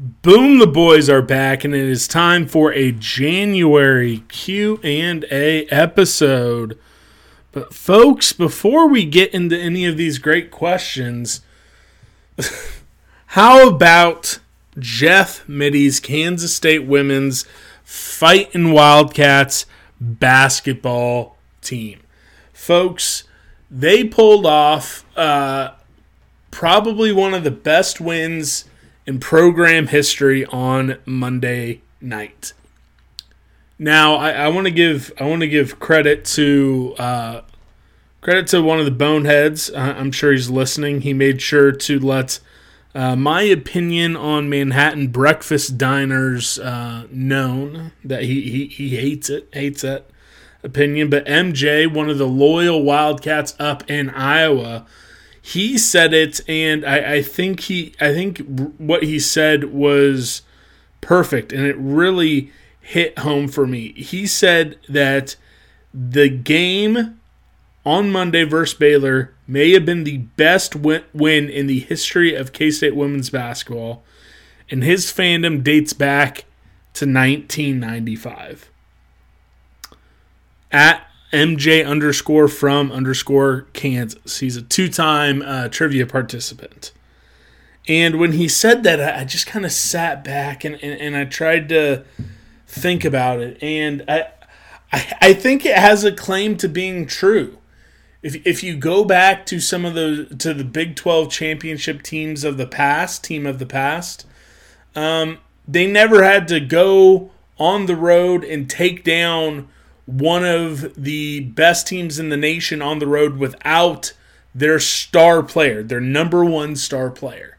Boom, the boys are back and it is time for a January Q&A episode. But folks, before we get into any of these great questions, how about Jeff Mittie's Kansas State women's Fighting Wildcats basketball team? Folks, they pulled off uh, probably one of the best wins in program history on Monday night. Now, I, I want to give I want to give credit to uh, credit to one of the boneheads. Uh, I'm sure he's listening. He made sure to let uh, my opinion on Manhattan breakfast diners uh, known that he, he he hates it, hates that opinion. But MJ, one of the loyal Wildcats up in Iowa he said it, and I, I think he, I think what he said was perfect, and it really hit home for me. He said that the game on Monday versus Baylor may have been the best win, in the history of K State women's basketball, and his fandom dates back to 1995. At MJ underscore from underscore Kansas. He's a two time uh, trivia participant. And when he said that, I just kind of sat back and, and, and, I tried to think about it. And I, I, I think it has a claim to being true. If, if you go back to some of the to the Big 12 championship teams of the past, team of the past, um, they never had to go on the road and take down one of the best teams in the nation on the road without their star player, their number one star player.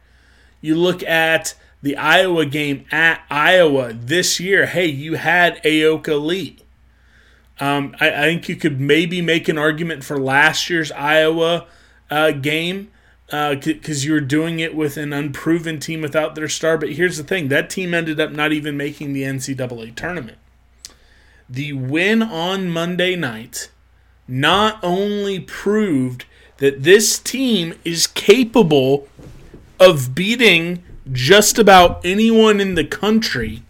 You look at the Iowa game at Iowa this year. Hey, you had Ayoka Lee. Um, I, I, think you could maybe make an argument for last year's Iowa uh, game because uh, you were doing it with an unproven team without their star. But here's the thing that team ended up not even making the NCAA tournament the win on Monday night not only proved that this team is capable of beating just about anyone in the country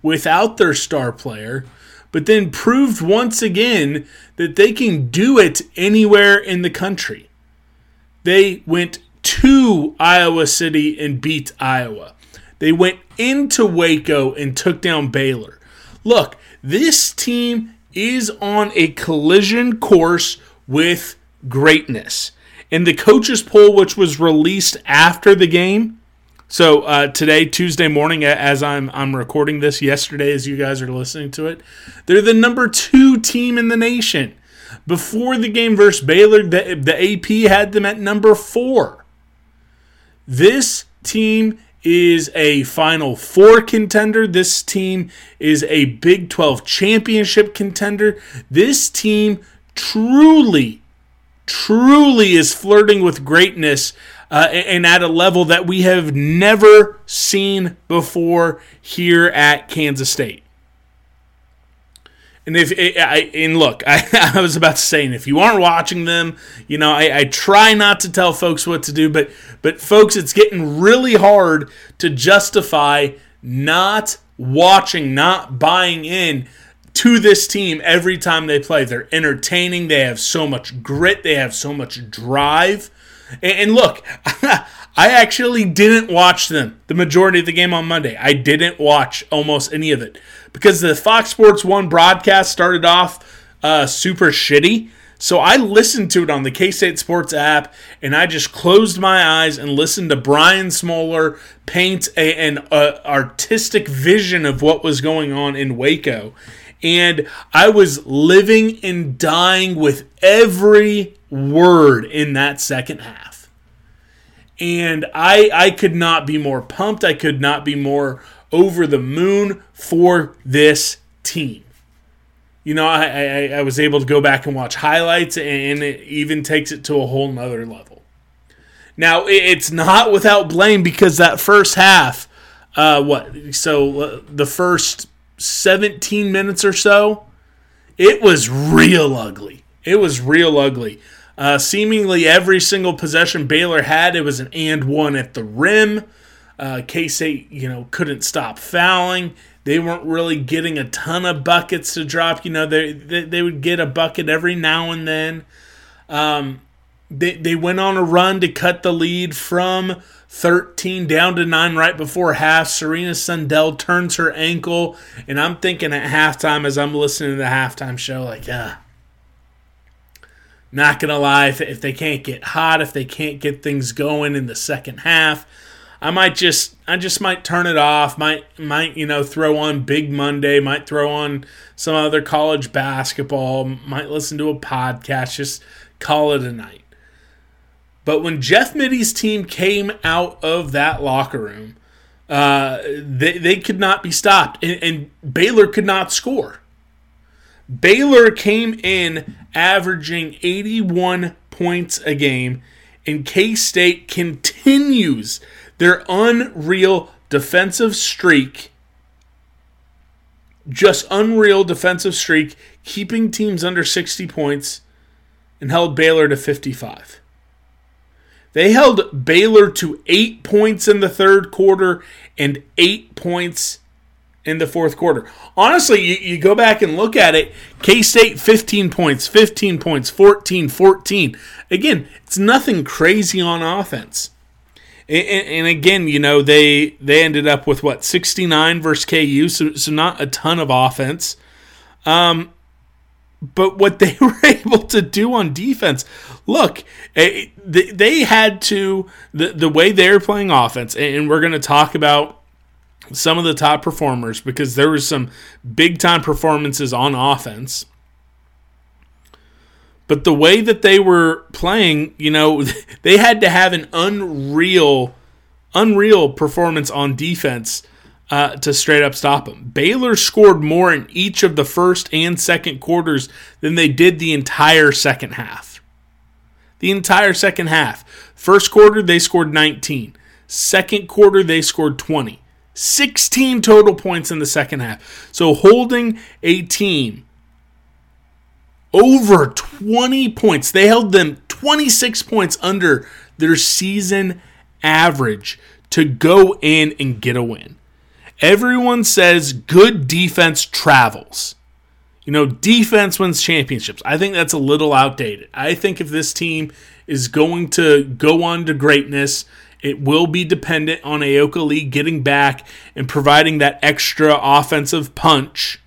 without their star player, but then proved once again that they can do it anywhere in the country. They went to Iowa City and beat Iowa. They went into Waco and took down Baylor. Look, this team is on a collision course with greatness. And the coaches poll, which was released after the game, so uh, today, Tuesday morning, as I'm I'm recording this, yesterday as you guys are listening to it, they're the number two team in the nation. Before the game versus Baylor, the, the AP had them at number four. This team is a Final Four contender. This team is a Big 12 championship contender. This team truly, truly is flirting with greatness uh, and at a level that we have never seen before here at Kansas State. And if eh, I and look, I, I was about to say, and if you aren't watching them, you know, I, I try not to tell folks what to do, but but folks, it's getting really hard to justify not watching, not buying in to this team every time they play. They're entertaining. They have so much grit. They have so much drive. And look, I actually didn't watch them the majority of the game on Monday. I didn't watch almost any of it because the Fox Sports 1 broadcast started off uh, super shitty. So I listened to it on the K State Sports app and I just closed my eyes and listened to Brian Smoller paint a, an uh, artistic vision of what was going on in Waco. And I was living and dying with every word in that second half. And I I could not be more pumped. I could not be more over the moon for this team. You know, I, I, I was able to go back and watch highlights, and it even takes it to a whole nother level. Now, it's not without blame because that first half, uh, what? So uh, the first 17 minutes or so, it was real ugly. It was real ugly. Uh, seemingly every single possession Baylor had, it was an and one at the rim. Uh, K State, you know, couldn't stop fouling. They weren't really getting a ton of buckets to drop. You know, they they, they would get a bucket every now and then. Um, they they went on a run to cut the lead from 13 down to 9 right before half. Serena Sundell turns her ankle, and I'm thinking at halftime as I'm listening to the halftime show, like, ah. Not gonna lie, if, if they can't get hot, if they can't get things going in the second half, I might just I just might turn it off. Might might you know throw on Big Monday. Might throw on some other college basketball. Might listen to a podcast. Just call it a night. But when Jeff Mittie's team came out of that locker room, uh, they, they could not be stopped, and, and Baylor could not score. Baylor came in averaging 81 points a game, and K State continues their unreal defensive streak. Just unreal defensive streak, keeping teams under 60 points, and held Baylor to 55. They held Baylor to eight points in the third quarter and eight points in the fourth quarter. Honestly, you, you go back and look at it K State 15 points, 15 points, 14, 14. Again, it's nothing crazy on offense. And, again, you know, they they ended up with what 69 versus KU, so, so not a ton of offense. Um, but what they were able to do on defense, look, eh, they had to the the way they're playing offense, and we're going to talk about some of the top performers because there was some big time performances on offense. But the way that they were playing, you know, they had to have an unreal, unreal performance on defense uh, to straight up stop them. Baylor scored more in each of the first and second quarters than they did the entire second half. The entire second half. First quarter, they scored 19. Second quarter, they scored 20. 16 total points in the second half. So holding a team over 20 points, they held them 26 points under their season average to go in and get a win. Everyone says good defense travels. You know, defense wins championships. I think that's a little outdated. I think if this team is going to go on to greatness, it will be dependent on Ayoka Lee getting back and providing that extra offensive punch.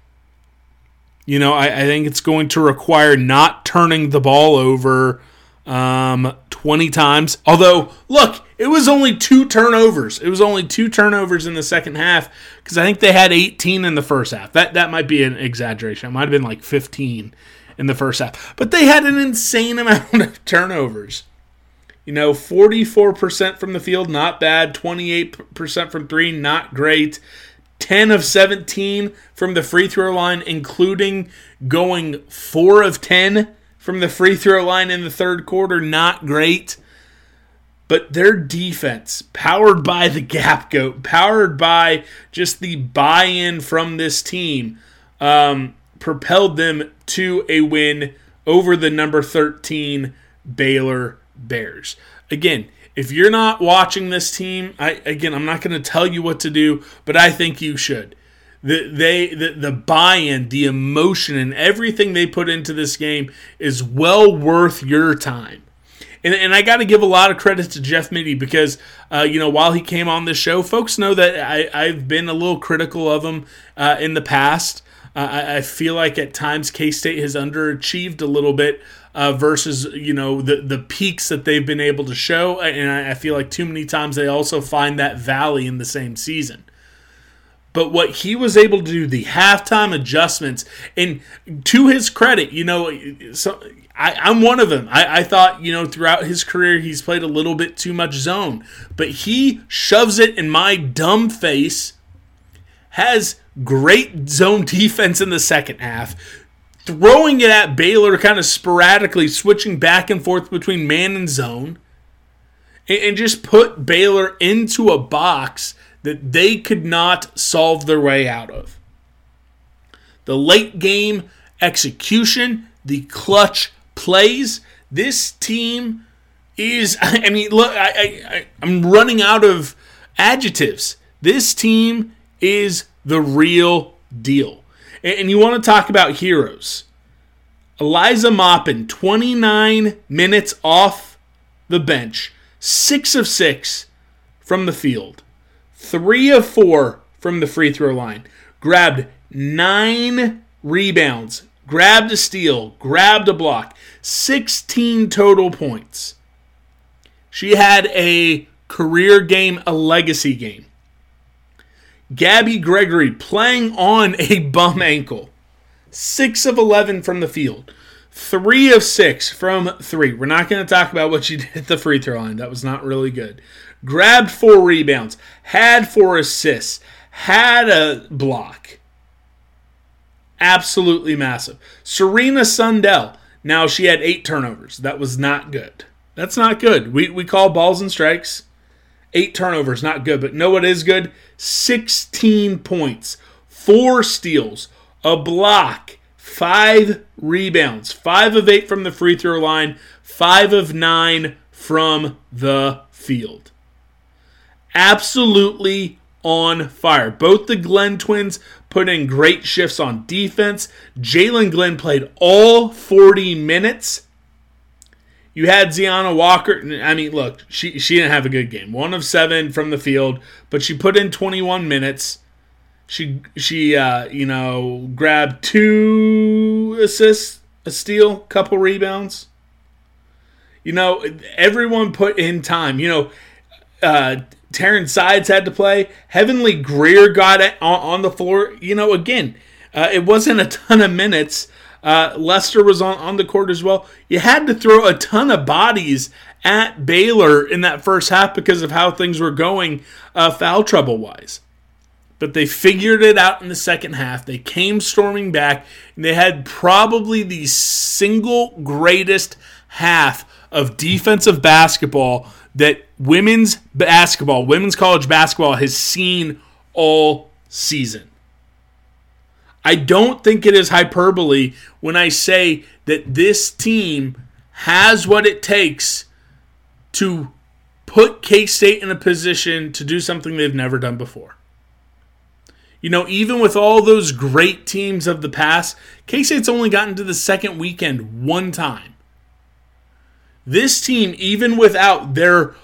You know, I, I think it's going to require not turning the ball over um, 20 times. Although, look, it was only two turnovers. It was only two turnovers in the second half because I think they had 18 in the first half. That that might be an exaggeration. It might have been like 15 in the first half. But they had an insane amount of turnovers. You know, 44% from the field, not bad. 28% from three, not great. 10 of 17 from the free throw line, including going 4 of 10 from the free throw line in the third quarter, not great. but their defense, powered by the gap goat, powered by just the buy in from this team, um, propelled them to a win over the number 13 Baylor Bears. Again, if you're not watching this team, I again I'm not going to tell you what to do, but I think you should. The they the, the buy-in, the emotion and everything they put into this game is well worth your time. And, and I got to give a lot of credit to Jeff Mittie because, uh, you know, while he came on this show, folks know that I, I've been a little critical of him uh, in the past. Uh, I, I, feel like at times K State has underachieved a little bit uh, versus you know the the peaks that they've been able to show, and I, I feel like too many times they also find that valley in the same season. But what he was able to do, the halftime adjustments, and to his credit, you know, so I, am one of them. I, I, thought, you know, throughout his career, he's played a little bit too much zone, but he shoves it in my dumb face, has great zone defense in the second half, throwing it at Baylor kind of sporadically, switching back and forth between man and zone, and, and just put Baylor into a box that they could not solve their way out of. The late game execution, the clutch plays, this team is, I mean, look, I, I, I'm running out of adjectives. This team is the real deal. And you want to talk about heroes. Eliza Maupin, 29 minutes off the bench, 6 of 6 from the field, 3 of 4 from the free throw line, grabbed 9 rebounds, grabbed a steal, grabbed a block, 16 total points. She had a career game, a legacy game. Gabby Gregory playing on a bum ankle. 6 of 11 from the field. 3 of 6 from 3. We're not going to talk about what she did at the free throw line. That was not really good. Grabbed 4 rebounds. Had 4 assists. Had a block. Absolutely massive. Serena Sundell. Now she had 8 turnovers. That was not good. That's not good. We, we call balls and strikes. Eight turnovers, not good. But know what is good? 16 points, four steals, a block, five rebounds, five of eight from the free throw line, five of nine from the field. Absolutely on fire. Both the Glenn twins put in great shifts on defense. Jaelyn Glenn played all 40 minutes you had Zyanna Walker. I mean, look, she she didn't have a good game. One of seven from the field, but she put in 21 minutes. She she uh, you know grabbed two assists, a steal, couple rebounds. You know, everyone put in time. You know, uh, Taryn Sides had to play. Heavenly Greer got it on, on the floor. You know, again, uh, it wasn't a ton of minutes uh, Lester was on, on the court as well. You had to throw a ton of bodies at Baylor in that first half because of how things were going uh, foul trouble wise. But they figured it out in the second half. They came storming back, and they had probably the single greatest half of defensive basketball that women's basketball, women's college basketball, has seen all season. I don't think it is hyperbole when I say that this team has what it takes to put K State in a position to do something they've never done before. You know, even with all those great teams of the past, K State's only gotten to the second weekend one time. This team, even without their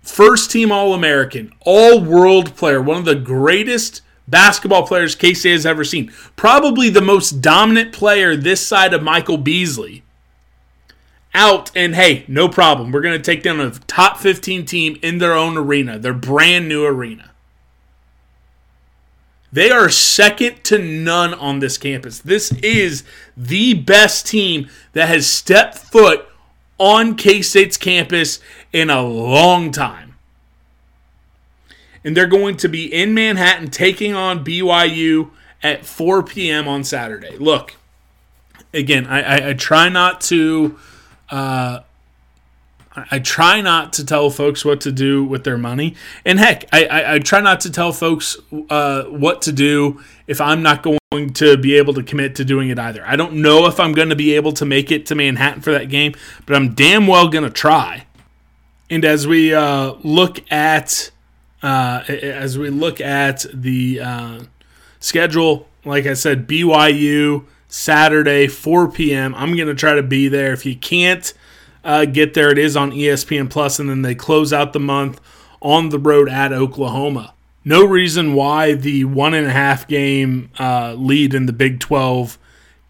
first team All American, all world player, one of the greatest basketball players K State has ever seen. Probably the most dominant player this side of Michael Beasley. Out and hey, no problem. We're going to take down a top 15 team in their own arena, their brand new arena. They are second to none on this campus. This is the best team that has stepped foot on K State's campus in a long time and they're going to be in Manhattan taking on BYU at 4 p.m. on Saturday. Look, again, I, I, I try not to. Uh, I try not to tell folks what to do with their money, and heck, I, I, I try not to tell folks uh, what to do if I'm not going to be able to commit to doing it either. I don't know if I'm going to be able to make it to Manhattan for that game, but I'm damn well going to try. And as we uh, look at uh, as we look at the uh, schedule, like I said, BYU Saturday 4 p.m. I'm going to try to be there. If you can't uh, get there. It is on ESPN Plus, and then they close out the month on the road at Oklahoma. No reason why the one and a half game uh, lead in the Big 12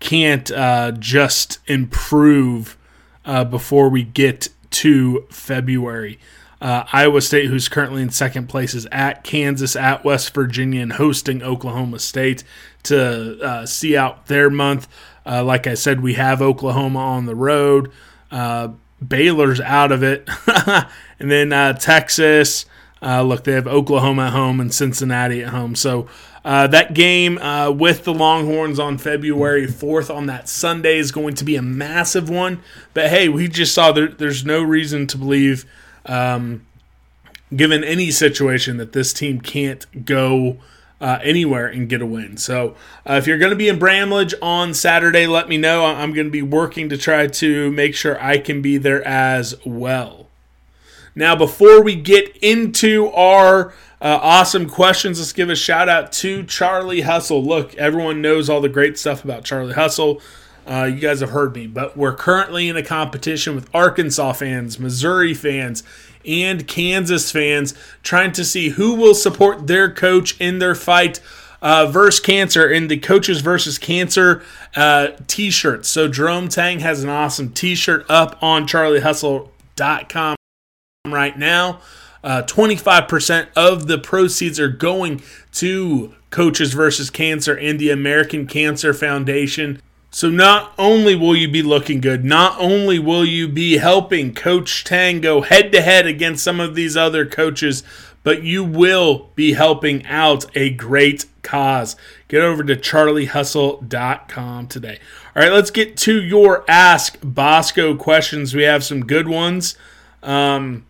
can't uh, just improve uh, before we get to February. Uh, Iowa State, who's currently in second place, is at Kansas, at West Virginia, and hosting Oklahoma State to uh, see out their month. like I said, we have Oklahoma on the road. Uh, Baylor's out of it. and then uh, Texas, uh, look, they have Oklahoma at home and Cincinnati at home. So uh, that game uh, with the Longhorns on February 4th on that Sunday is going to be a massive one. But hey, we just saw there, there's no reason to believe, um, given any situation, that this team can't go uh, anywhere and get a win. So uh, if you're going to be in Bramlage on Saturday, let me know. I'm going to be working to try to make sure I can be there as well. Now, before we get into our uh, awesome questions, let's give a shout out to Charlie Hustle. Look, everyone knows all the great stuff about Charlie Hustle. Uh, you guys have heard me, but we're currently in a competition with Arkansas fans, Missouri fans, and Kansas fans trying to see who will support their coach in their fight uh, versus cancer in the coaches versus cancer uh, t-shirts. So Jerome Tang has an awesome t-shirt up on charliehustle.com right now. Uh, 25% of the proceeds are going to Coaches versus Cancer and the American Cancer Foundation. So not only will you be looking good, not only will you be helping Coach Tang go head to head against some of these other coaches, but you will be helping out a great cause. Get over to charliehustle.com today. All right, let's get to your Ask Bosco questions. We have some good ones. Um,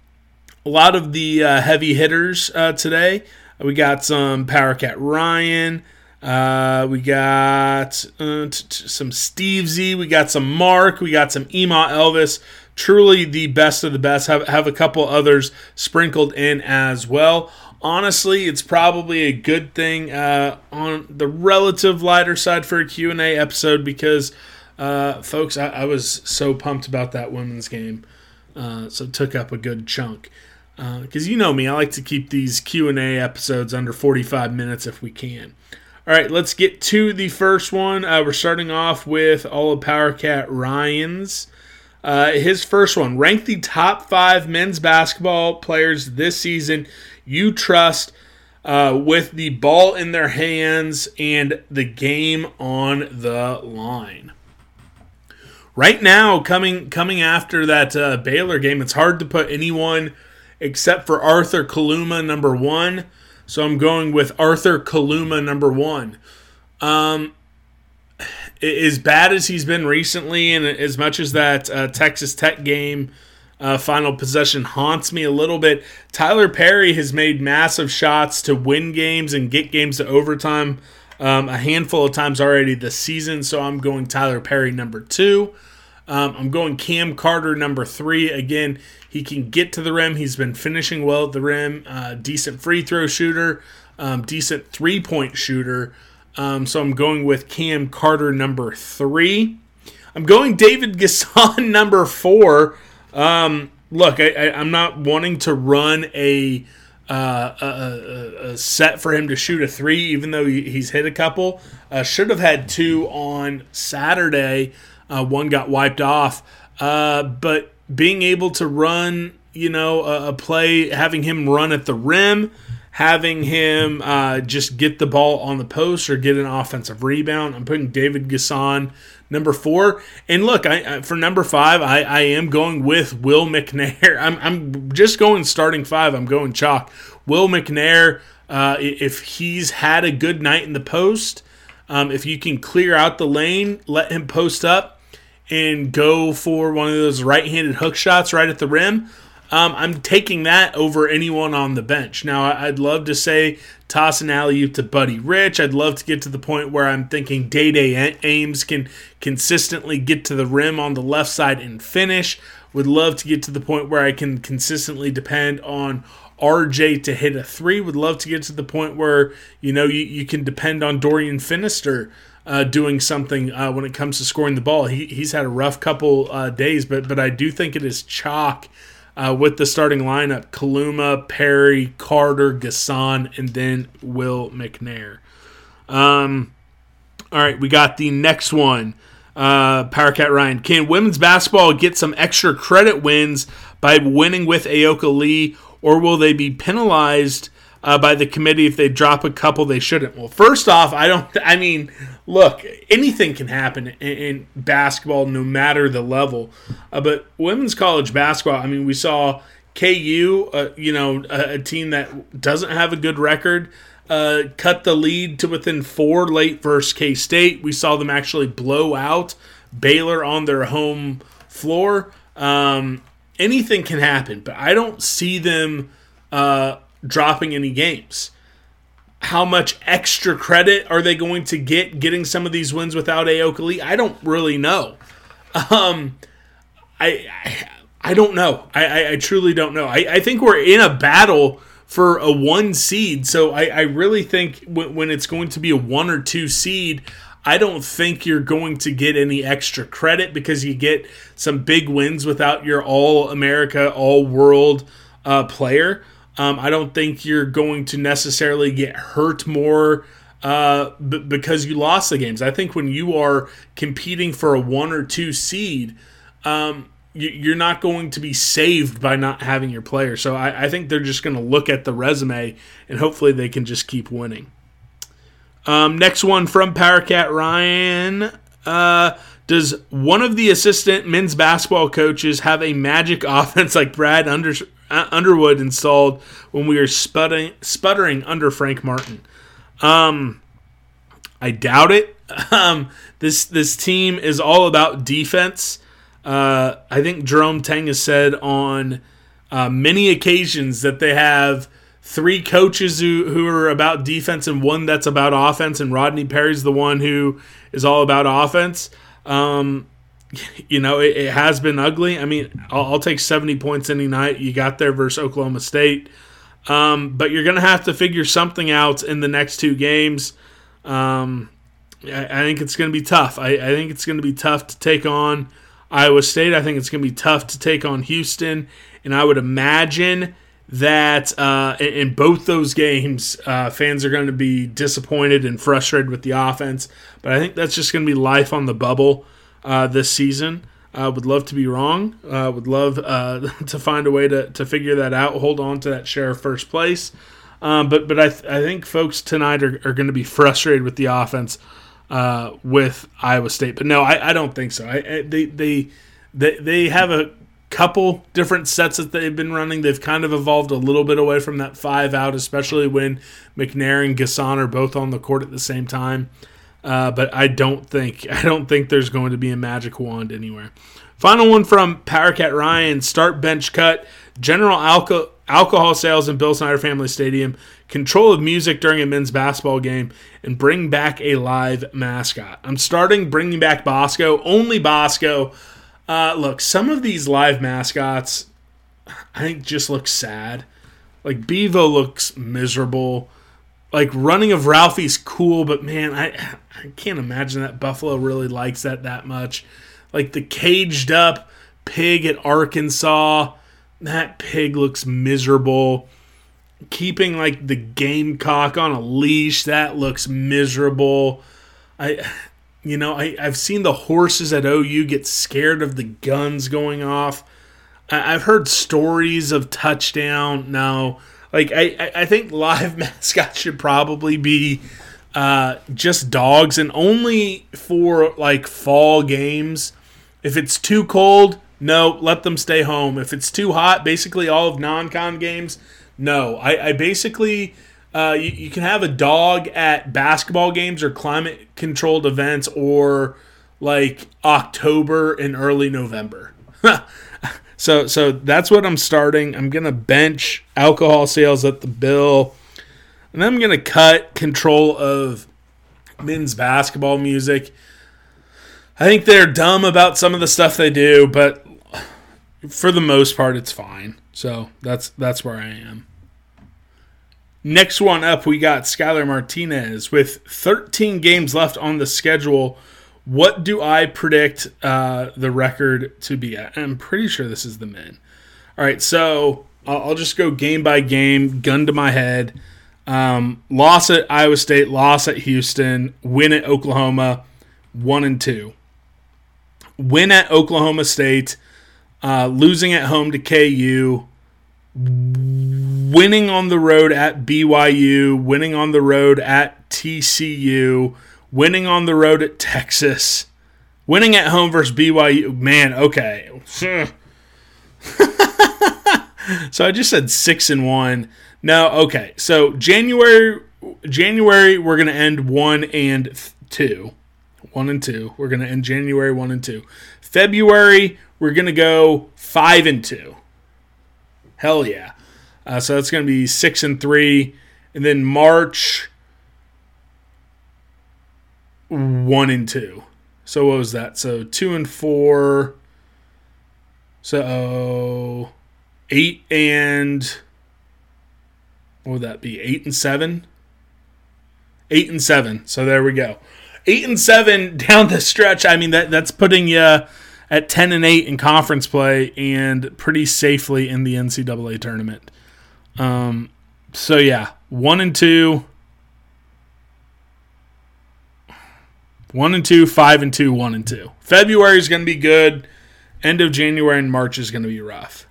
a lot of the uh, heavy hitters uh, today. We got some Power Cat Ryan. Uh, we got uh, t- t- some Steve Z. We got some Mark. We got some Ema Elvis. Truly the best of the best. Have, have a couple others sprinkled in as well. Honestly, it's probably a good thing uh, on the relative lighter side for a Q&A episode because, uh, folks, I, I, was so pumped about that women's game. Uh, so took up a good chunk. Because uh, you know me, I like to keep these Q&A episodes under 45 minutes if we can. All right, let's get to the first one. Uh, we're starting off with all of Power Cat Ryan's. Uh, his first one rank the top five men's basketball players this season you trust uh, with the ball in their hands and the game on the line. Right now, coming coming after that uh, Baylor game, it's hard to put anyone except for Arthur Kaluma number one. So I'm going with Arthur Kaluma number one. Um, as bad as he's been recently, and as much as that uh, Texas Tech game uh, final possession haunts me a little bit, Tylor Perry has made massive shots to win games and get games to overtime um, a handful of times already this season. So I'm going Tylor Perry number two. Um, I'm going Cam Carter number three. Again, he can get to the rim. He's been finishing well at the rim. Uh, decent free throw shooter, um, decent three point shooter. Um, so I'm going with Cam Carter number three. I'm going David N'Guessan number four. Um, look, I, am not wanting to run a, uh, a, a, set for him to shoot a three, even though he's hit a couple. Uh, should have had two on Saturday. Uh, one got wiped off. Uh, but being able to run, you know, a, a, play, having him run at the rim, having him uh, just get the ball on the post or get an offensive rebound. I'm putting David N'Guessan number four. And look, I, I, for number five, I, I am going with Will McNair. I'm, I'm just going starting five. I'm going chalk. Will McNair, uh, if he's had a good night in the post, um, if you can clear out the lane, let him post up and go for one of those right-handed hook shots right at the rim, um, I'm taking that over anyone on the bench. Now, I'd love to say toss an alley oop to Buddy Rich. I'd love to get to the point where I'm thinking Dai Dai Ames can consistently get to the rim on the left side and finish. Would love to get to the point where I can consistently depend on RJ to hit a three. Would love to get to the point where you know you, you can depend on Dorian Finister uh, doing something uh, when it comes to scoring the ball. He, he's had a rough couple uh, days, but but I do think it is chalk uh, with the starting lineup Kaluma, Perry, Carter, N'Guessan, and then Will McNair. Um, all right, we got the next one. Uh, Powercat Ryan. Can women's basketball get some extra credit wins by winning with Ayoka Lee, or will they be penalized uh, by the committee if they drop a couple they shouldn't. Well, first off, I don't. I mean, look, anything can happen in, in basketball, no matter the level. Uh, but women's college basketball, I mean, we saw KU, uh, you know, a, a, team that doesn't have a good record. Uh, cut the lead to within four late versus K State. We saw them actually blow out Baylor on their home floor. Um, anything can happen, but I don't see them uh, dropping any games. How much extra credit are they going to get getting some of these wins without Ayoka Lee? I don't really know. Um, I, I, I don't know. I, I, I truly don't know. I, I think we're in a battle for a one seed. So I, I really think when, when it's going to be a one or two seed, I don't think you're going to get any extra credit because you get some big wins without your All America, All World uh, player. Um, I don't think you're going to necessarily get hurt more uh, b- because you lost the games. I think when you are competing for a one or two seed, um, you, are not going to be saved by not having your player. So I, I think they're just going to look at the resume and hopefully they can just keep winning. Um, next one from Powercat Ryan. Uh, does one of the assistant men's basketball coaches have a magic offense like Brad Under- Underwood installed when we were sputtering, sputtering under Frank Martin? Um, I doubt it. Um, this this team is all about defense. Uh, I think Jerome Tang has said on uh, many occasions that they have three coaches who, who are about defense and one that's about offense, and Rodney Perry's the one who is all about offense. Um, you know, it, it, has been ugly. I mean, I'll, I'll, take 70 points any night. You got there versus Oklahoma State. Um, but you're going to have to figure something out in the next two games. Um, I, I, think it's going to be tough. I, I think it's going to be tough to take on Iowa State. I think it's going to be tough to take on Houston. And I would imagine that uh, in both those games, uh, fans are going to be disappointed and frustrated with the offense. But I think that's just going to be life on the bubble uh, this season. I would love to be wrong. Uh, would love uh, to find a way to, to figure that out. Hold on to that share of first place. Um, but but I, th- I think folks tonight are, are going to be frustrated with the offense uh, with Iowa State. But no, I, I don't think so. I, I, they, they they they have a couple different sets that they've been running. They've kind of evolved a little bit away from that five out, especially when McNair and N'Guessan are both on the court at the same time. Uh, but I don't think I don't think there's going to be a magic wand anywhere. Final one from Powercat Ryan: Start bench cut, general alcohol alcohol sales in Bill Snyder Family Stadium, control of music during a men's basketball game, and bring back a live mascot. I'm starting bringing back Bosco, only Bosco. Uh, look, some of these live mascots, I think, just look sad. Like Bevo looks miserable. Like running of Ralphie's cool, but man, I I can't imagine that Buffalo really likes that that much. Like the caged up pig at Arkansas, that pig looks miserable. Keeping like the gamecock on a leash, that looks miserable. I you know, I, I've seen the horses at OU get scared of the guns going off. I, have heard stories of touchdown. No, like I, I think live mascots should probably be uh, just dogs and only for like fall games. If it's too cold, no, let them stay home. If it's too hot, basically all of non-con games, no. I, I basically uh, you, you, can have a dog at basketball games or climate controlled events or like October and early November. so so that's what I'm starting. I'm gonna bench alcohol sales at the bill, and then I'm gonna cut control of men's basketball music. I think they're dumb about some of the stuff they do, but for the most part, it's fine. So that's that's where I am. Next one up, we got Skylar Martinez with 13 games left on the schedule. What do I predict uh, the record to be at? I'm pretty sure this is the men. All right, so I'll, I'll just go game by game, gun to my head. Um, loss at Iowa State, loss at Houston, win at Oklahoma, one and two. Win at Oklahoma State, uh, losing at home to KU, winning on the road at BYU, winning on the road at TCU, winning on the road at Texas, winning at home versus BYU. Man, okay. so I just said six and one. No, okay. So January, January we're gonna end one and two, one and two. We're gonna end January one and two. February we're gonna go five and two. Hell yeah. Uh, so that's to be six and three, and then March one and two. So what was that? So two and four. So eight and what would that be? Eight and seven. Eight and seven. So there we go. Eight and seven down the stretch. I mean that that's putting you at 10 and 8 in conference play and pretty safely in the NCAA tournament. Um, so yeah, 1 and 2 1 and 2, 5 and 2, 1 and 2. February is going to be good. End of January and March is going to be rough.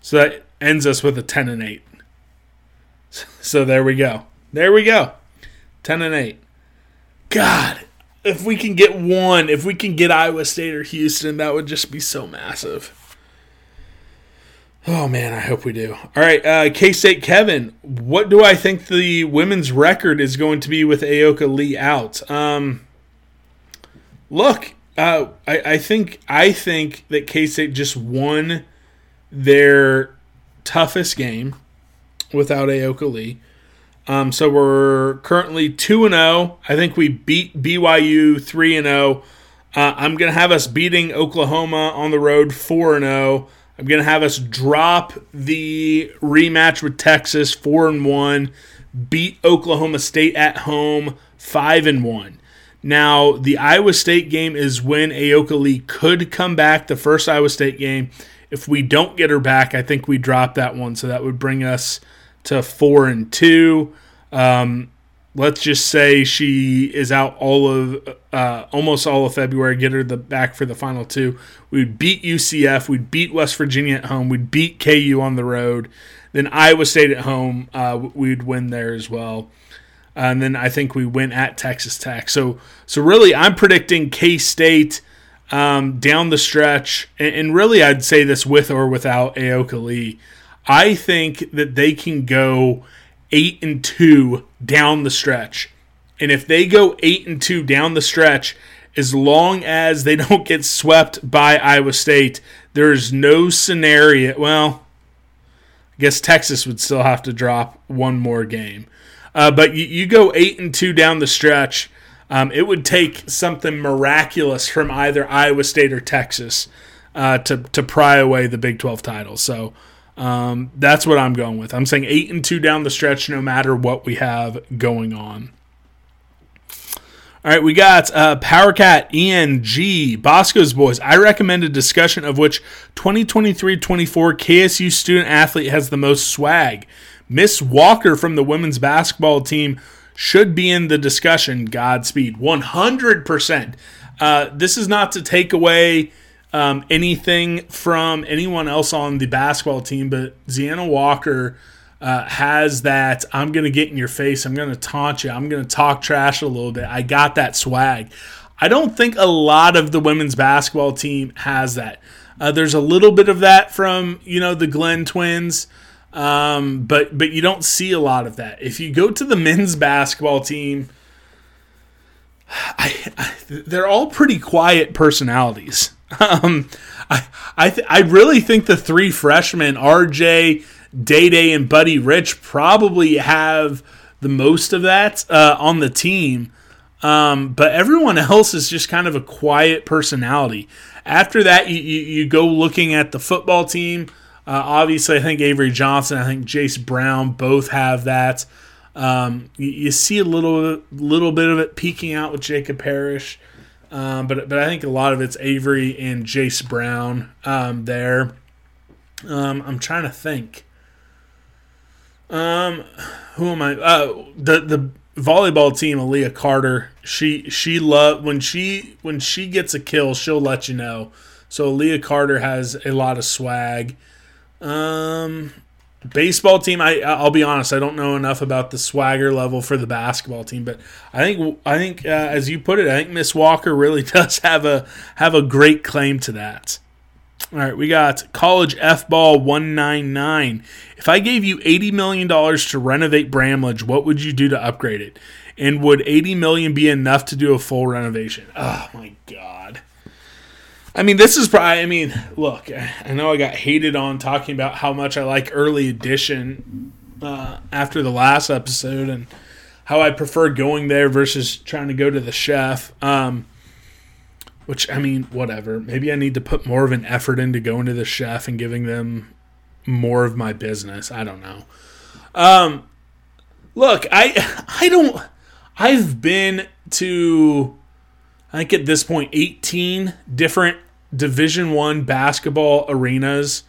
So that ends us with a 10 and 8. So there we go. There we go. 10 and 8. God, if we can get one, if we can get Iowa State or Houston, that would just be so massive. Oh man, I hope we do. All right, uh, K State Kevin, what do I think the women's record is going to be with Ayoka Lee out? Um, look, uh, I, I think I think that K State just won their toughest game without Ayoka Lee. Um, so we're currently 2 and 0. I think we beat BYU 3 and 0. Uh, I'm to have us beating Oklahoma on the road 4 and 0. I'm going to have us drop the rematch with Texas 4 and 1, beat Oklahoma State at home 5 and 1. Now, the Iowa State game is when Ayoka Lee could come back, the first Iowa State game. If we don't get her back, I think we drop that one. So that would bring us to four and two. Um, let's just say she is out all of uh, almost all of February. Get her the back for the final two. We'd beat UCF. We'd beat West Virginia at home. We'd beat KU on the road. Then Iowa State at home. Uh, we'd win there as well. And then I think we win at Texas Tech. So so really, I'm predicting K State. Um, down the stretch, and, and really, I'd say this with or without Ayoka Lee. I think that they can go eight and two down the stretch. And if they go eight and two down the stretch, as long as they don't get swept by Iowa State, there's no scenario. Well, I guess Texas would still have to drop one more game. Uh, but you, you, go eight and two down the stretch. Um, it would take something miraculous from either Iowa State or Texas uh, to to pry away the Big Twelve title. So um, that's what I'm going with. I'm saying eight and two down the stretch, no matter what we have going on. All right, we got uh, Powercat ENG, Bosco's Boys. I recommend a discussion of which 2023 24 KSU student athlete has the most swag. Miss Walker from the women's basketball team should be in the discussion. Godspeed. 100%. Uh, this is not to take away um, anything from anyone else on the basketball team, but Zyanna Walker uh, has that. I'm going to get in your face. I'm going to taunt you. I'm going to talk trash a little bit. I got that swag. I don't think a lot of the women's basketball team has that. Uh, there's a little bit of that from you know the Glenn twins, um, but but you don't see a lot of that. If you go to the men's basketball team, I, I, they're all pretty quiet personalities. Um, I I, th- I really think the three freshmen, RJ, Dai Dai, and Buddy Rich, probably have the most of that uh, on the team. Um, but everyone else is just kind of a quiet personality. After that, you, you, you go looking at the football team. Uh, obviously, I think Avery Johnson, I think Jayce Brown both have that. Um, you, you, see a little little bit of it peeking out with Jacob Parrish, um, but but I think a lot of it's Avery and Jayce Brown um, there. Um, I'm trying to think. Um, who am I? Uh, the the volleyball team, Aaliyah Carter. She she love when she when she gets a kill, she'll let you know. So Aaliyah Carter has a lot of swag. Um, baseball team i i'll be honest i don't know enough about the swagger level for the basketball team but i think i think uh, as you put it i think miss walker really does have a have a great claim to that. All right we got college f-ball 199 if i gave you 80 million dollars to renovate bramlage what would you do to upgrade it? And would 80 million be enough to do a full renovation? Oh my god I mean, this is probably. I mean, look, I know I got hated on talking about how much I like early edition uh, after the last episode and how I prefer going there versus trying to go to the chef. Um, which I mean, whatever. Maybe I need to put more of an effort into going to the chef and giving them more of my business. I don't know. Um, look, I I don't. I've been to I think at this point 18 different Division 1 basketball arenas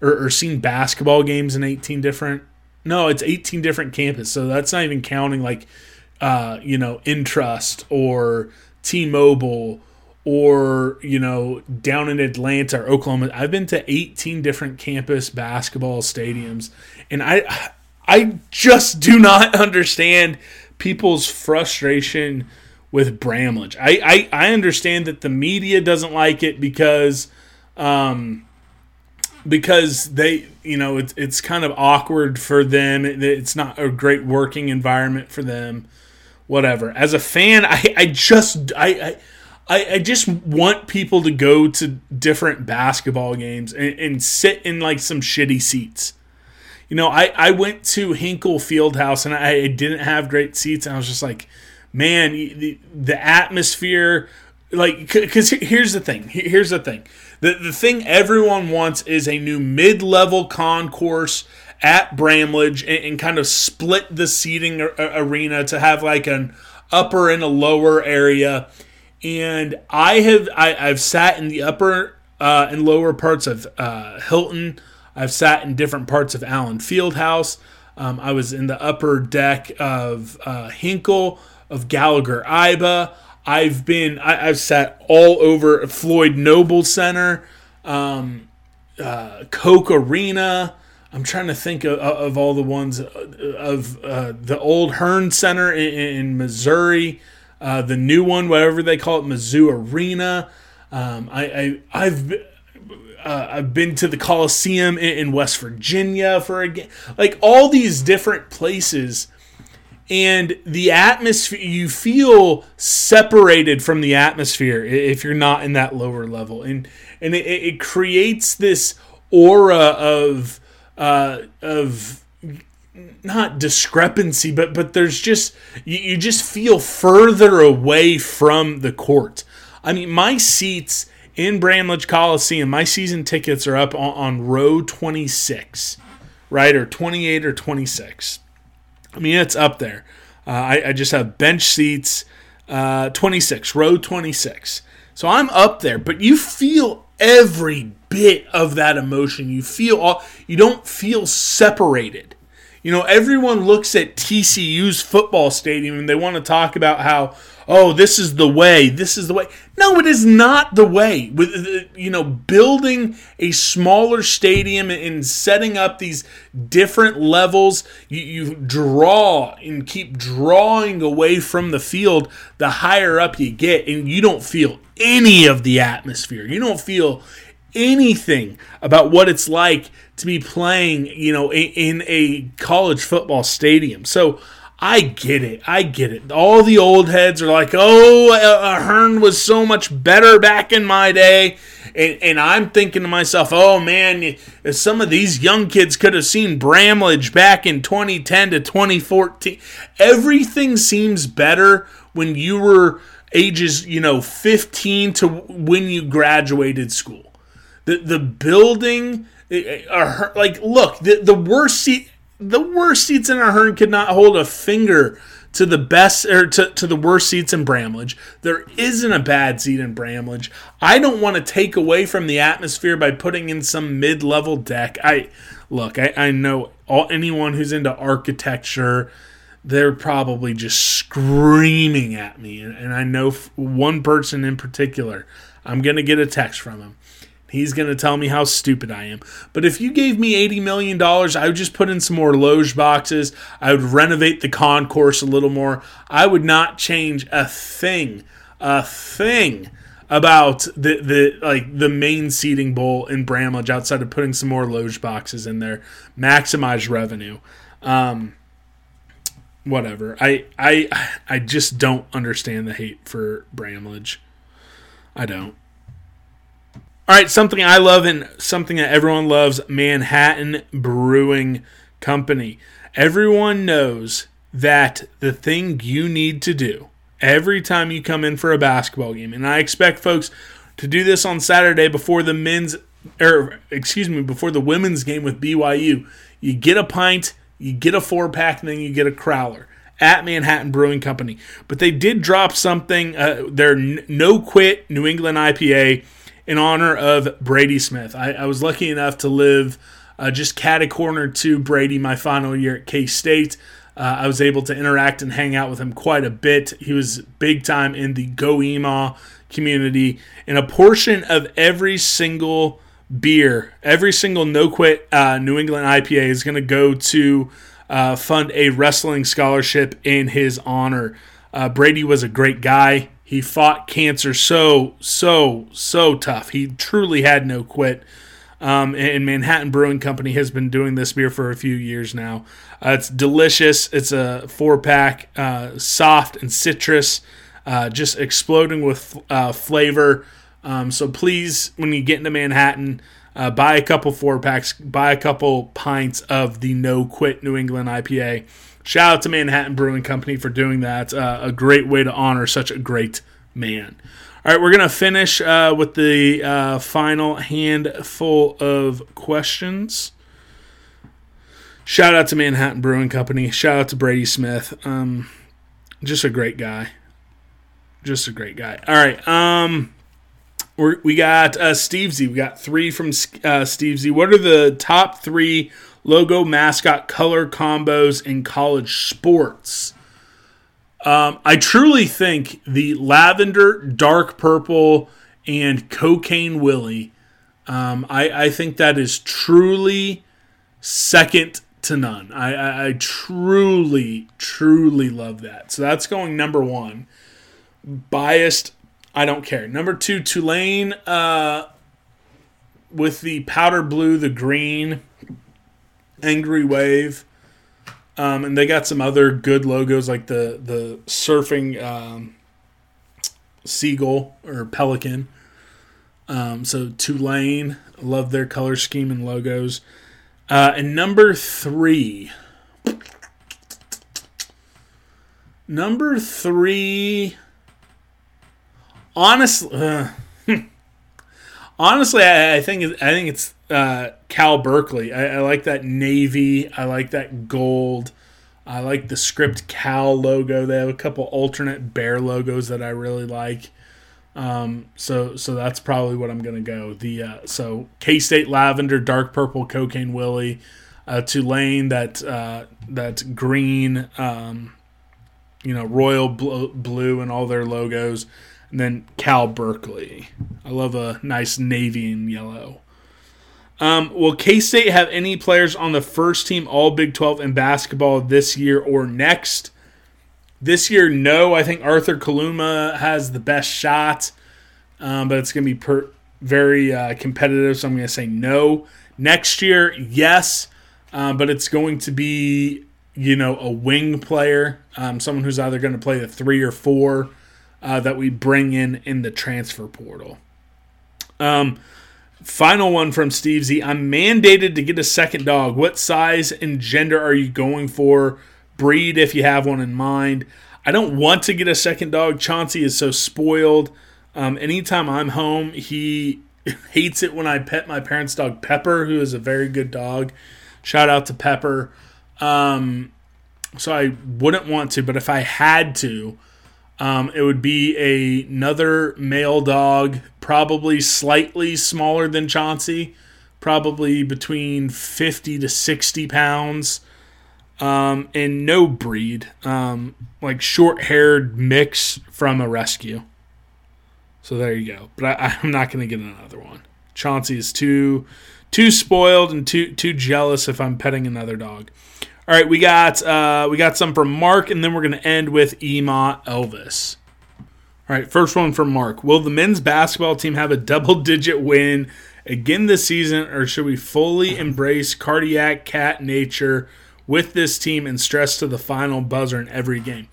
or, or seen basketball games in 18 different No, it's 18 different campuses. So that's not even counting like uh, you know, Intrust or T-Mobile or you know down in Atlanta or Oklahoma. I've been to 18 different campus basketball stadiums and I I just do not understand people's frustration with Bramlage. I, I, I understand that the media doesn't like it because um, because they you know it's it's kind of awkward for them. It's not a great working environment for them. Whatever. As a fan, I, I just I, I I just want people to go to different basketball games and, and sit in like some shitty seats. You know, I, I went to Hinkle Fieldhouse and I didn't have great seats and I was just like, man, the, the atmosphere, like, because here's the thing. Here's the thing. The, the thing everyone wants is a new mid level concourse at Bramlage and, and, kind of split the seating arena to have like an upper and a lower area. And I have I, have sat in the upper uh, and lower parts of uh, Hilton. I've sat in different parts of Allen Fieldhouse. Um, I was in the upper deck of uh, Hinkle of Gallagher Iba. I've been I, have sat all over Lloyd Noble Center, um, uh, Koch Arena. I'm trying to think of, of all the ones uh, of uh, the old Hearnes Center in, in Missouri, uh, the new one, whatever they call it, Mizzou Arena. Um, I, I have uh, I've been to the Coliseum in, in West Virginia for a game. Like all these different places and the atmosphere you feel separated from the atmosphere if you're not in that lower level. And and it, it creates this aura of uh, of not discrepancy but but there's just you, you just feel further away from the court. I mean my seats in bramlage coliseum my season tickets are up on, on row 26 right? Or 28 or 26 I mean, it's up there. Uh, I, I, just have bench seats, uh, 26, row 26. So I'm up there, but you feel every bit of that emotion. You feel all, you don't feel separated. You know, everyone looks at TCU's football stadium and they want to talk about how, oh, this is the way, this is the way. No, it is not the way. With uh, you know, building a smaller stadium and setting up these different levels, you, you draw and keep drawing away from the field the higher up you get, and you don't feel any of the atmosphere. You don't feel anything about what it's like to be playing, you know, in, a college football stadium. So I get it. I get it. All the old heads are like, oh, Hearn was so much better back in my day. And, and I'm thinking to myself, oh man, some of these young kids could have seen Bramlage back in 2010 to 2014. Everything seems better when you were ages, you know, 15 to when you graduated school. The, the building, like, look, the, the worst seat the worst seats in our Ahearn could not hold a finger to the best or to, to the worst seats in Bramlage. There isn't a bad seat in Bramlage. I don't want to take away from the atmosphere by putting in some mid-level deck. I look, I, I know all anyone who's into architecture, they're probably just screaming at me. And, and I know one person in particular. I'm gonna get a text from him. He's going to tell me how stupid I am. But if you gave me $80 million, I would just put in some more loge boxes. I would renovate the concourse a little more. I would not change a thing, a thing about the, the like the main seating bowl in Bramlage outside of putting some more loge boxes in there. Maximize revenue. Um, whatever. I I I just don't understand the hate for Bramlage. I don't. All right, something I love and something that everyone loves Manhattan Brewing Company. Everyone knows that the thing you need to do every time you come in for a basketball game, and I expect folks to do this on Saturday before the men's, or excuse me, before the women's game with BYU. You get a pint, you get a four pack, and then you get a crowler at Manhattan Brewing Company. But they did drop something, uh, their no quit New England IPA in honor of Brady Smith. I, I was lucky enough to live uh, just catty corner to Brady my final year at K State. Uh, I was able to interact and hang out with him quite a bit. He was big time in the Goema community, and a portion of every single beer, every single no quit uh, New England IPA is going to go to uh, fund a wrestling scholarship in his honor. Uh, Brady was a great guy. He fought cancer so, so, so tough. He truly had no quit. Um, and Manhattan Brewing Company has been doing this beer for a few years now. Uh, it's delicious. It's a four pack, uh, soft and citrus, uh, just exploding with uh, flavor. Um, so please, when you get into Manhattan, uh, buy a couple four packs, buy a couple pints of the No Quit New England IPA. Shout out to Manhattan Brewing Company for doing that. Uh, a great way to honor such a great man. All right, we're going to finish uh, with the uh, final handful of questions. Shout out to Manhattan Brewing Company. Shout out to Brady Smith. Um, just a great guy. Just a great guy. All right. Um, we got uh, Steve Z. We got three from uh, Steve Z. What are the top three logo, mascot, color combos in college sports. Um, I truly think the lavender, dark purple, and cocaine Willie. Um, I, I think that is truly second to none. I, I, I, truly, truly love that. So that's going number one. Biased, I don't care. Number two, Tulane uh, with the powder blue, the green, Angry Wave. Um, and they got some other good logos like the the surfing um, seagull or pelican. Um, so Tulane, love their color scheme and logos. Uh, and number three, number three. Honestly, uh, honestly, I, I, think I think it's uh, Cal Berkeley. I, I, like that navy. I like that gold. I like the script Cal logo. They have a couple alternate bear logos that I really like. Um, so so that's probably what I'm gonna go. The uh, so K State lavender, dark purple, cocaine Willie, uh, Tulane that uh, that green, um, you know, royal blue, blue and all their logos, and then Cal Berkeley. I love a nice navy and yellow. Um, will K State have any players on the first team All Big 12 in basketball this year or next? This year, no. I think Arthur Kaluma has the best shot, um, but it's going to be per- very uh, competitive, so I'm going to say no. Next year, yes, um, but it's going to be you know, a wing player, um, someone who's either going to play the three or four uh, that we bring in in the transfer portal. Um, final one from Steve Z. I'm mandated to get a second dog. What size and gender are you going for? Breed, if you have one in mind. I don't want to get a second dog. Chauncey is so spoiled. Um, anytime I'm home, he hates it when I pet my parents' dog Pepper, who is a very good dog. Shout out to Pepper. Um, so I wouldn't want to, but if I had to, um, it would be a, another male dog, probably slightly smaller than Chauncey, probably between 50 to 60 pounds, um, and no breed, um, like short haired mix from a rescue. So there you go. But I, I'm not going to get another one. Chauncey is too too spoiled and too too jealous if I'm petting another dog. All right, we got uh, we got some from Mark, and then we're going to end with Ema Elvis. All right, first one from Mark. Will the men's basketball team have a double-digit win again this season, or should we fully embrace cardiac cat nature with this team and stress to the final buzzer in every game?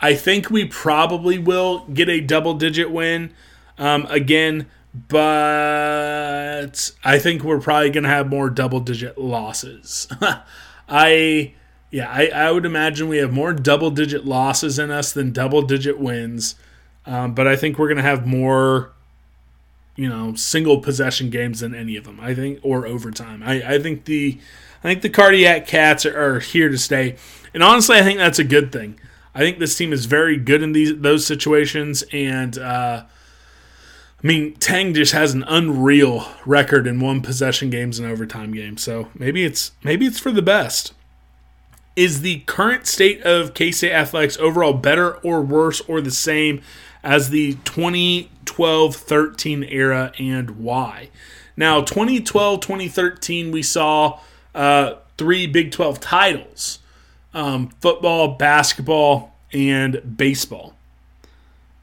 I think we probably will get a double-digit win um, again, but I think we're probably going to have more double-digit losses. I yeah, I, I would imagine we have more double digit losses in us than double digit wins. Um, but I think we're gonna have more, you know, single possession games than any of them. I think or overtime. I, I think the I think the cardiac cats are, are here to stay. And honestly, I think that's a good thing. I think this team is very good in these those situations, and uh, I mean, Tang just has an unreal record in one possession games and overtime games. So maybe it's maybe it's for the best. Is the current state of K State athletics overall better or worse or the same as the 2012 13 era and why? Now, 2012 2013, we saw uh, three Big 12 titles um, football, basketball, and baseball.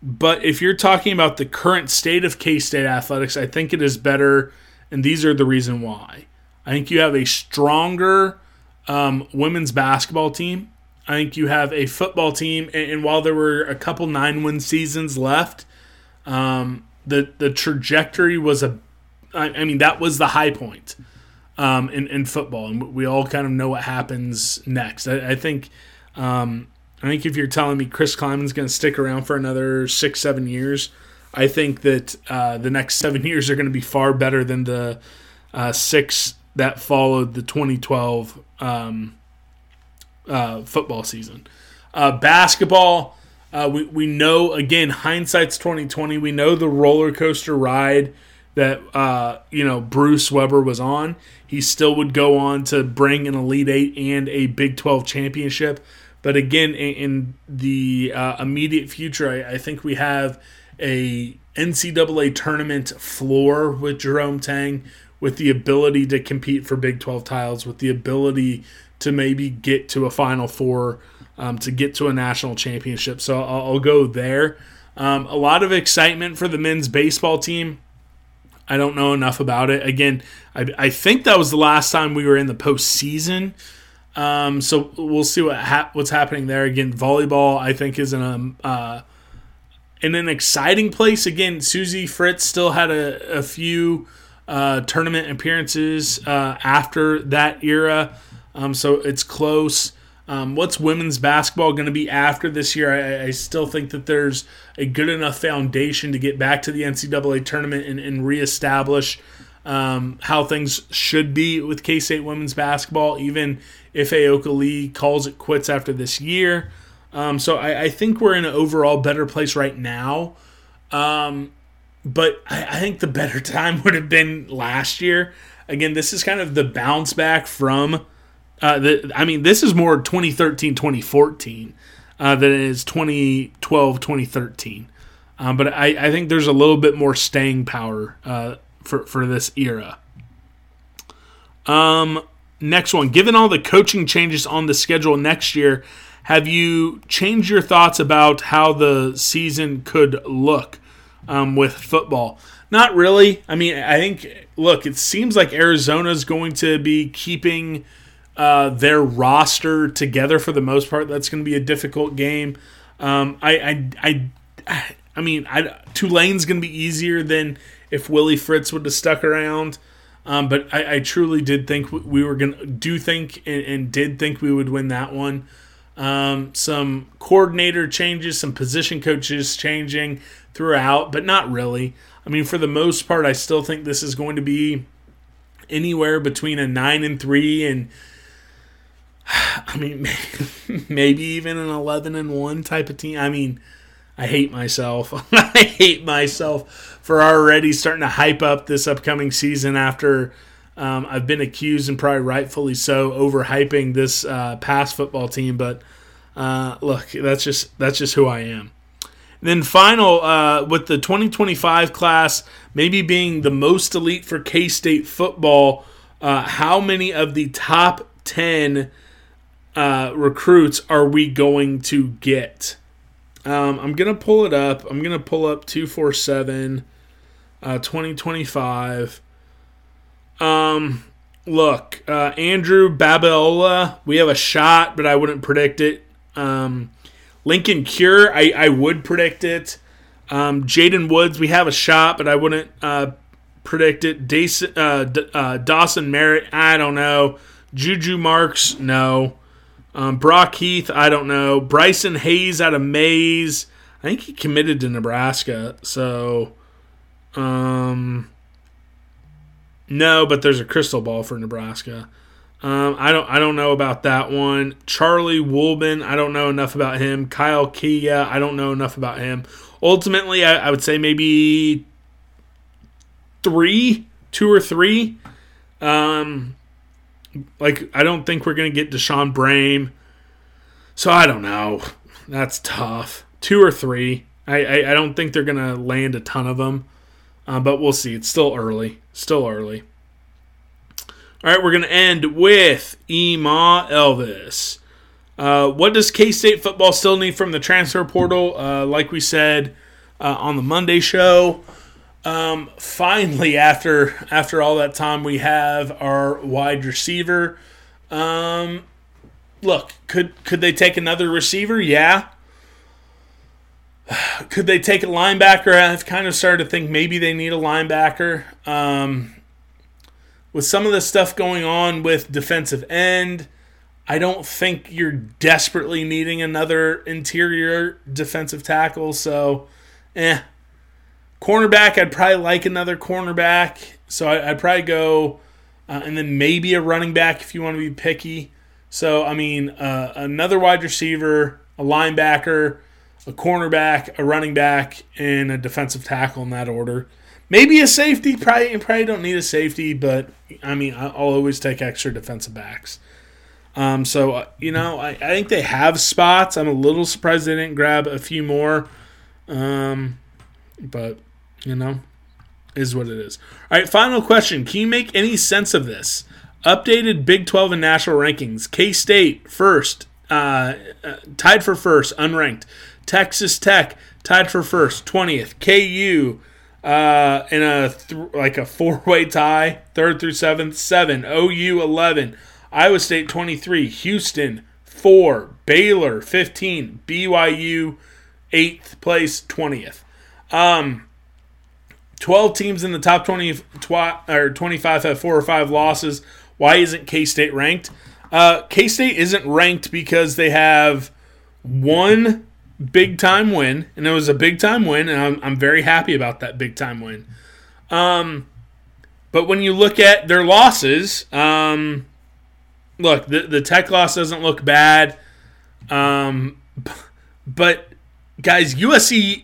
But if you're talking about the current state of K State athletics, I think it is better, and these are the reason why. I think you have a stronger um, women's basketball team. I think you have a football team, and, and while there were a couple nine win seasons left, um, the the trajectory was a, I, I mean that was the high point um, in in football, and we all kind of know what happens next. I, I think um, I think if you're telling me Chris Klieman's going to stick around for another six, seven years, I think that uh, the next seven years are going to be far better than the uh, six that followed the 2012 um, uh, football season. Uh, basketball, uh, we we know again hindsight's 2020. We know the roller coaster ride that uh, you know Bruce Weber was on. He still would go on to bring an Elite Eight and a Big 12 championship. But again, in, in the uh, immediate future, I, I, think we have a NCAA tournament floor with Jerome Tang, with the ability to compete for Big 12 titles, with the ability to maybe get to a Final Four, um, to get to a national championship. So I'll, I'll go there. Um, a lot of excitement for the men's baseball team. I don't know enough about it. Again, I, I think that was the last time we were in the postseason. Um, so we'll see what ha- what's happening there. Again, volleyball I think is in a uh, in an exciting place. Again, Suzie Fritz still had a, a few uh, tournament appearances uh, after that era, um, so it's close. Um, what's women's basketball going to be after this year? I, I, still think that there's a good enough foundation to get back to the NCAA tournament and, and reestablish um, how things should be with K State women's basketball, even if Ayoka Lee calls it quits after this year. Um, so I, I, think we're in an overall better place right now. Um, but I, I, think the better time would have been last year. Again, this is kind of the bounce back from. Uh, the, I mean, this is more 2013 2014 uh, than it is 2012 2013. Um, but I, I, think there's a little bit more staying power uh, for, for this era. Um, next one. Given all the coaching changes on the schedule next year, have you changed your thoughts about how the season could look um, with football? Not really. I mean, I think, look, it seems like Arizona is going to be keeping uh, their roster together for the most part, that's going to be a difficult game. Um, I, I, I, I mean, I, Tulane's going to be easier than if Willie Fritz would have stuck around. Um, but I, I, truly did think we were to do think and, and, did think we would win that one. Um, some coordinator changes, some position coaches changing throughout, but not really. I mean, for the most part, I still think this is going to be anywhere between a nine and three and I mean, maybe even an eleven and one type of team. I mean, I hate myself. I hate myself for already starting to hype up this upcoming season after um, I've been accused and probably rightfully so overhyping this uh, past football team. But uh, look, that's just that's just who I am. And then final uh, with the 2025 class maybe being the most elite for K State football. Uh, how many of the top 10 uh, recruits are we going to get? Um, I'm to pull it up. I'm to pull up 247 uh, 2025. Um, look, uh, Andrew Babalola, we have a shot, but I wouldn't predict it. Um, Lincoln Cure, I, I would predict it. Um, Jaden Woods, we have a shot, but I wouldn't uh, predict it. Uh, D- uh, Dawson Merritt, I don't know. Juju Marks, no. Um, Brock Heath, I don't know. Bryson Hayes out of Maize, I think he committed to Nebraska. So, um, no, but there's a crystal ball for Nebraska. Um, I don't I don't know about that one. Charlie Woolman, I don't know enough about him. Kyle Kia, I don't know enough about him. Ultimately, I, I would say maybe three, two or three. Um, like I don't think we're gonna get Deshaun Brame. So I don't know. That's tough. Two or three. I, I, I don't think they're gonna land a ton of them. Uh, but we'll see. It's still early. Still early. All right, we're going to end with Ema Elvis. Uh, what does K State football still need from the transfer portal? Uh, like we said uh, on the Monday show, um, finally, after after all that time, we have our wide receiver. Um, look, could could they take another receiver? Yeah. Could they take a linebacker? I've kind of started to think maybe they need a linebacker. Um, with some of the stuff going on with defensive end, I don't think you're desperately needing another interior defensive tackle. So, eh. Cornerback, I'd probably like another cornerback. So I, would probably go, uh, and then maybe a running back if you want to be picky. So, I mean, uh, another wide receiver, a linebacker, a cornerback, a running back, and a defensive tackle in that order. Maybe a safety. Probably probably don't need a safety, but I mean I'll always take extra defensive backs. Um, so uh, you know I, I think they have spots. I'm a little surprised they didn't grab a few more. Um, but you know, is what it is. All right, final question. Can you make any sense of this? Updated Big 12 and national rankings. K State first, uh, uh, tied for first, unranked. Texas Tech tied for first, 20th. KU uh, in a th- like a four way tie, third through seventh, seven. OU eleven, Iowa State twenty three, Houston four, Baylor fifteen, BYU eighth place twentieth. Um, twelve teams in the top twenty tw- or twenty five have four or five losses. Why isn't K State ranked? Uh, K State isn't ranked because they have one big time win, and it was a big time win, and I'm, I'm very happy about that big time win. Um, but when you look at their losses, um, look, the, the tech loss doesn't look bad. Um, but guys, USC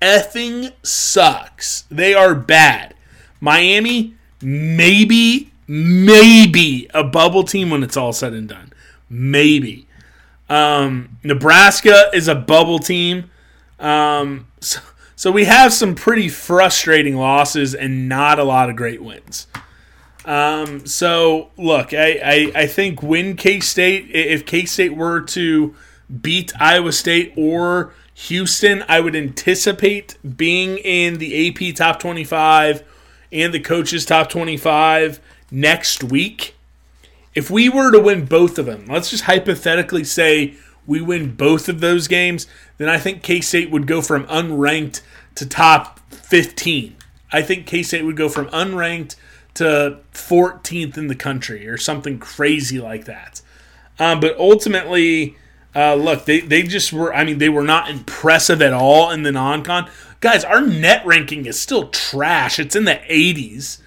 effing sucks. They are bad. Miami, maybe, maybe a bubble team when it's all said and done. Maybe. Um, Nebraska is a bubble team. Um, so, so, we have some pretty frustrating losses and not a lot of great wins. Um, so look, I, I, I think when K State, if K State were to beat Iowa State or Houston, I would anticipate being in the AP top 25 and the coaches top 25 next week. If we were to win both of them, let's just hypothetically say we win both of those games, then I think K State would go from unranked to top 15. I think K State would go from unranked to 14th in the country or something crazy like that. Um, but ultimately, uh, look, they, they just were, I mean, they were not impressive at all in the non con. Guys, our net ranking is still trash. It's in the 80s.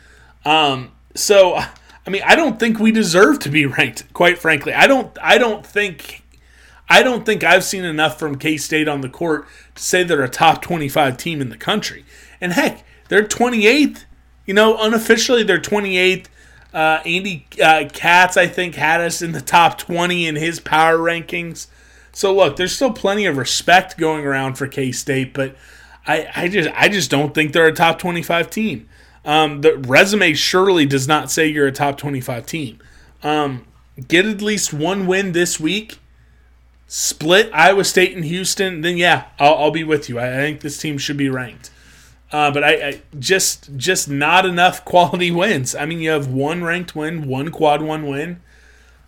Um, so, I mean, I don't think we deserve to be ranked, quite frankly. I don't, I don't think. I don't think I've seen enough from K State on the court to say they're a top 25 team in the country. And heck, they're 28th. You know, unofficially, they're 28th. Uh, Andy uh, Katz, I think, had us in the top 20 in his power rankings. So look, there's still plenty of respect going around for K State, but I, I just I just don't think they're a top 25 team. Um, the resume surely does not say you're a top 25 team. Um, get at least one win this week. Split Iowa State and Houston, then yeah, I'll, I'll be with you. I, I, think this team should be ranked. Uh, but I, I, just just not enough quality wins. I mean, you have one ranked win, one quad one win.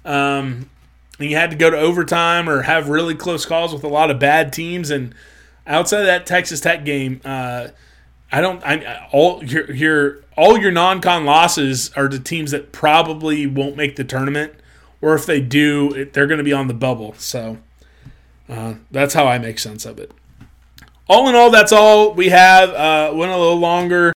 Um, and you had to go to overtime or have really close calls with a lot of bad teams. And outside of that Texas Tech game, uh, I don't. I all your your all your non-con losses are to teams that probably won't make the tournament, or if they do, it, they're going to be on the bubble. So uh, that's how I make sense of it. All in all, that's all we have. Uh, went a little longer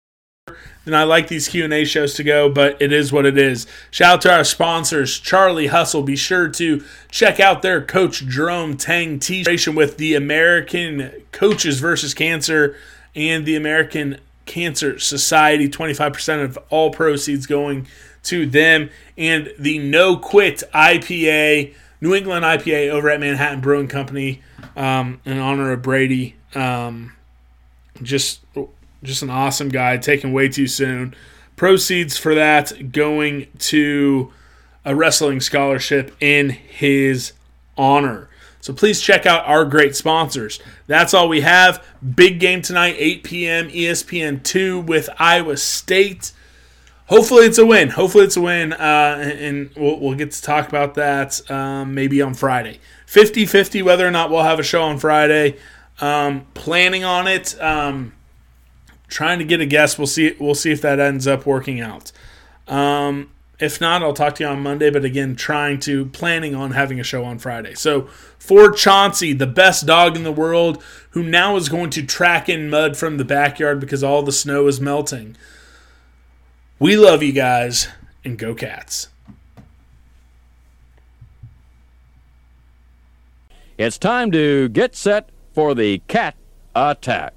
and I like these Q&A shows to go, but it is what it is. Shout out to our sponsors, Charlie Hustle. Be sure to check out their Coach Jerome Tang t-shirt with the American Coaches versus Cancer and the American Cancer Society. 25% of all proceeds going to them. And the No Quit IPA, New England IPA over at Manhattan Brewing Company um, in honor of Brady. Um, just just an awesome guy, taken way too soon. Proceeds for that going to a wrestling scholarship in his honor. So please check out our great sponsors. That's all we have. Big game tonight, 8 p.m. ESPN 2 with Iowa State. Hopefully it's a win. Hopefully it's a win, uh, and we'll, we'll, get to talk about that um, maybe on Friday. 50 50 whether or not we'll have a show on Friday. Um, planning on it. Um, trying to get a guest. We'll see. We'll see if that ends up working out. Um, if not, I'll talk to you on Monday. But again, trying to planning on having a show on Friday. So for Chauncey, the best dog in the world, who now is going to track in mud from the backyard because all the snow is melting. We love you guys and go cats. It's time to get set for the cat attack.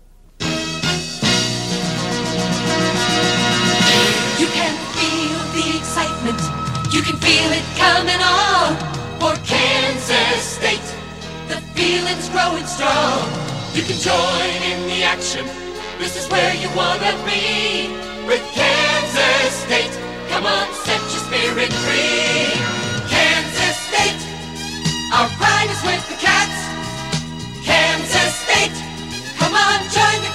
Feel it coming on for Kansas State. The feeling's growing strong. You can join in the action. This is where you wanna be with Kansas State. Come on, set your spirit free. Kansas State, our pride is with the cats. Kansas State, come on, join the